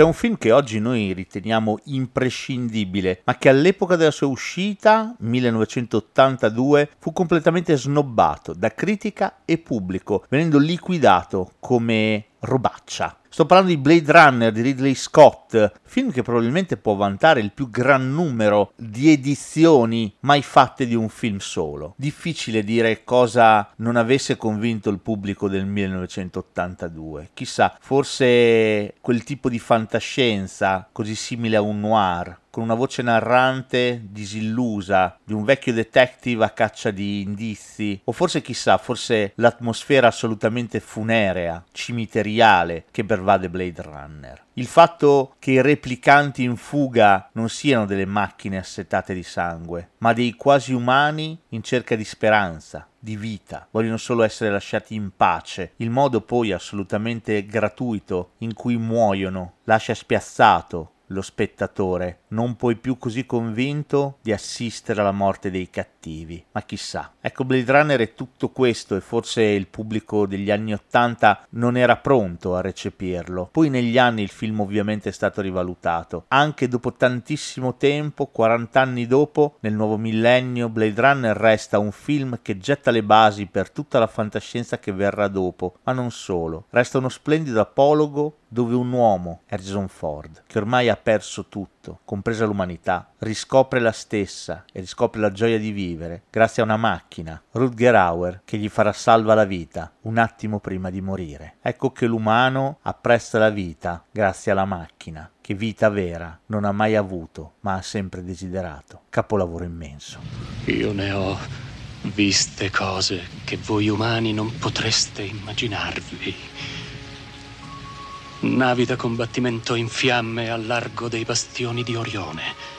C'è un film che oggi noi riteniamo imprescindibile, ma che all'epoca della sua uscita, 1982, fu completamente snobbato da critica e pubblico, venendo liquidato come robaccia. Sto parlando di Blade Runner di Ridley Scott, film che probabilmente può vantare il più gran numero di edizioni mai fatte di un film solo. Difficile dire cosa non avesse convinto il pubblico del 1982. Chissà, forse quel tipo di fantascienza così simile a un noir con una voce narrante disillusa di un vecchio detective a caccia di indizi, o forse chissà, forse l'atmosfera assolutamente funerea, cimiteriale che pervade Blade Runner. Il fatto che i replicanti in fuga non siano delle macchine assetate di sangue, ma dei quasi umani in cerca di speranza, di vita, vogliono solo essere lasciati in pace. Il modo poi assolutamente gratuito in cui muoiono lascia spiazzato lo spettatore, non puoi più così convinto di assistere alla morte dei cattivi. Ma chissà. Ecco, Blade Runner è tutto questo e forse il pubblico degli anni Ottanta non era pronto a recepirlo. Poi negli anni il film ovviamente è stato rivalutato. Anche dopo tantissimo tempo, 40 anni dopo, nel nuovo millennio, Blade Runner resta un film che getta le basi per tutta la fantascienza che verrà dopo, ma non solo. Resta uno splendido apologo dove un uomo, Harrison Ford, che ormai ha perso tutto, compresa l'umanità, riscopre la stessa e riscopre la gioia di vivere grazie a una macchina, Rutger Hauer, che gli farà salva la vita un attimo prima di morire. Ecco che l'umano apprezza la vita grazie alla macchina, che vita vera non ha mai avuto, ma ha sempre desiderato. Capolavoro immenso. Io ne ho viste cose che voi umani non potreste immaginarvi navi da combattimento in fiamme al largo dei bastioni di Orione.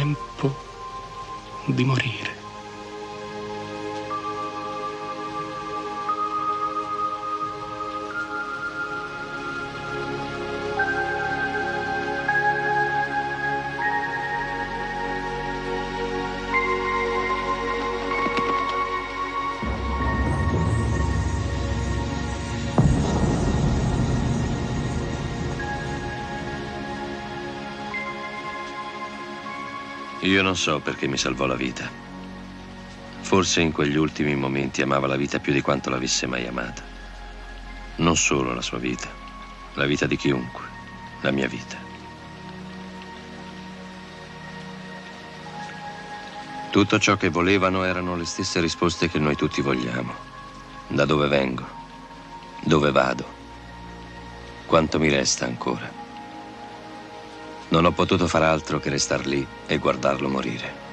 Tempo di morire. Io non so perché mi salvò la vita. Forse in quegli ultimi momenti amava la vita più di quanto l'avesse mai amata. Non solo la sua vita, la vita di chiunque, la mia vita. Tutto ciò che volevano erano le stesse risposte che noi tutti vogliamo. Da dove vengo? Dove vado? Quanto mi resta ancora? Non ho potuto far altro che restar lì e guardarlo morire.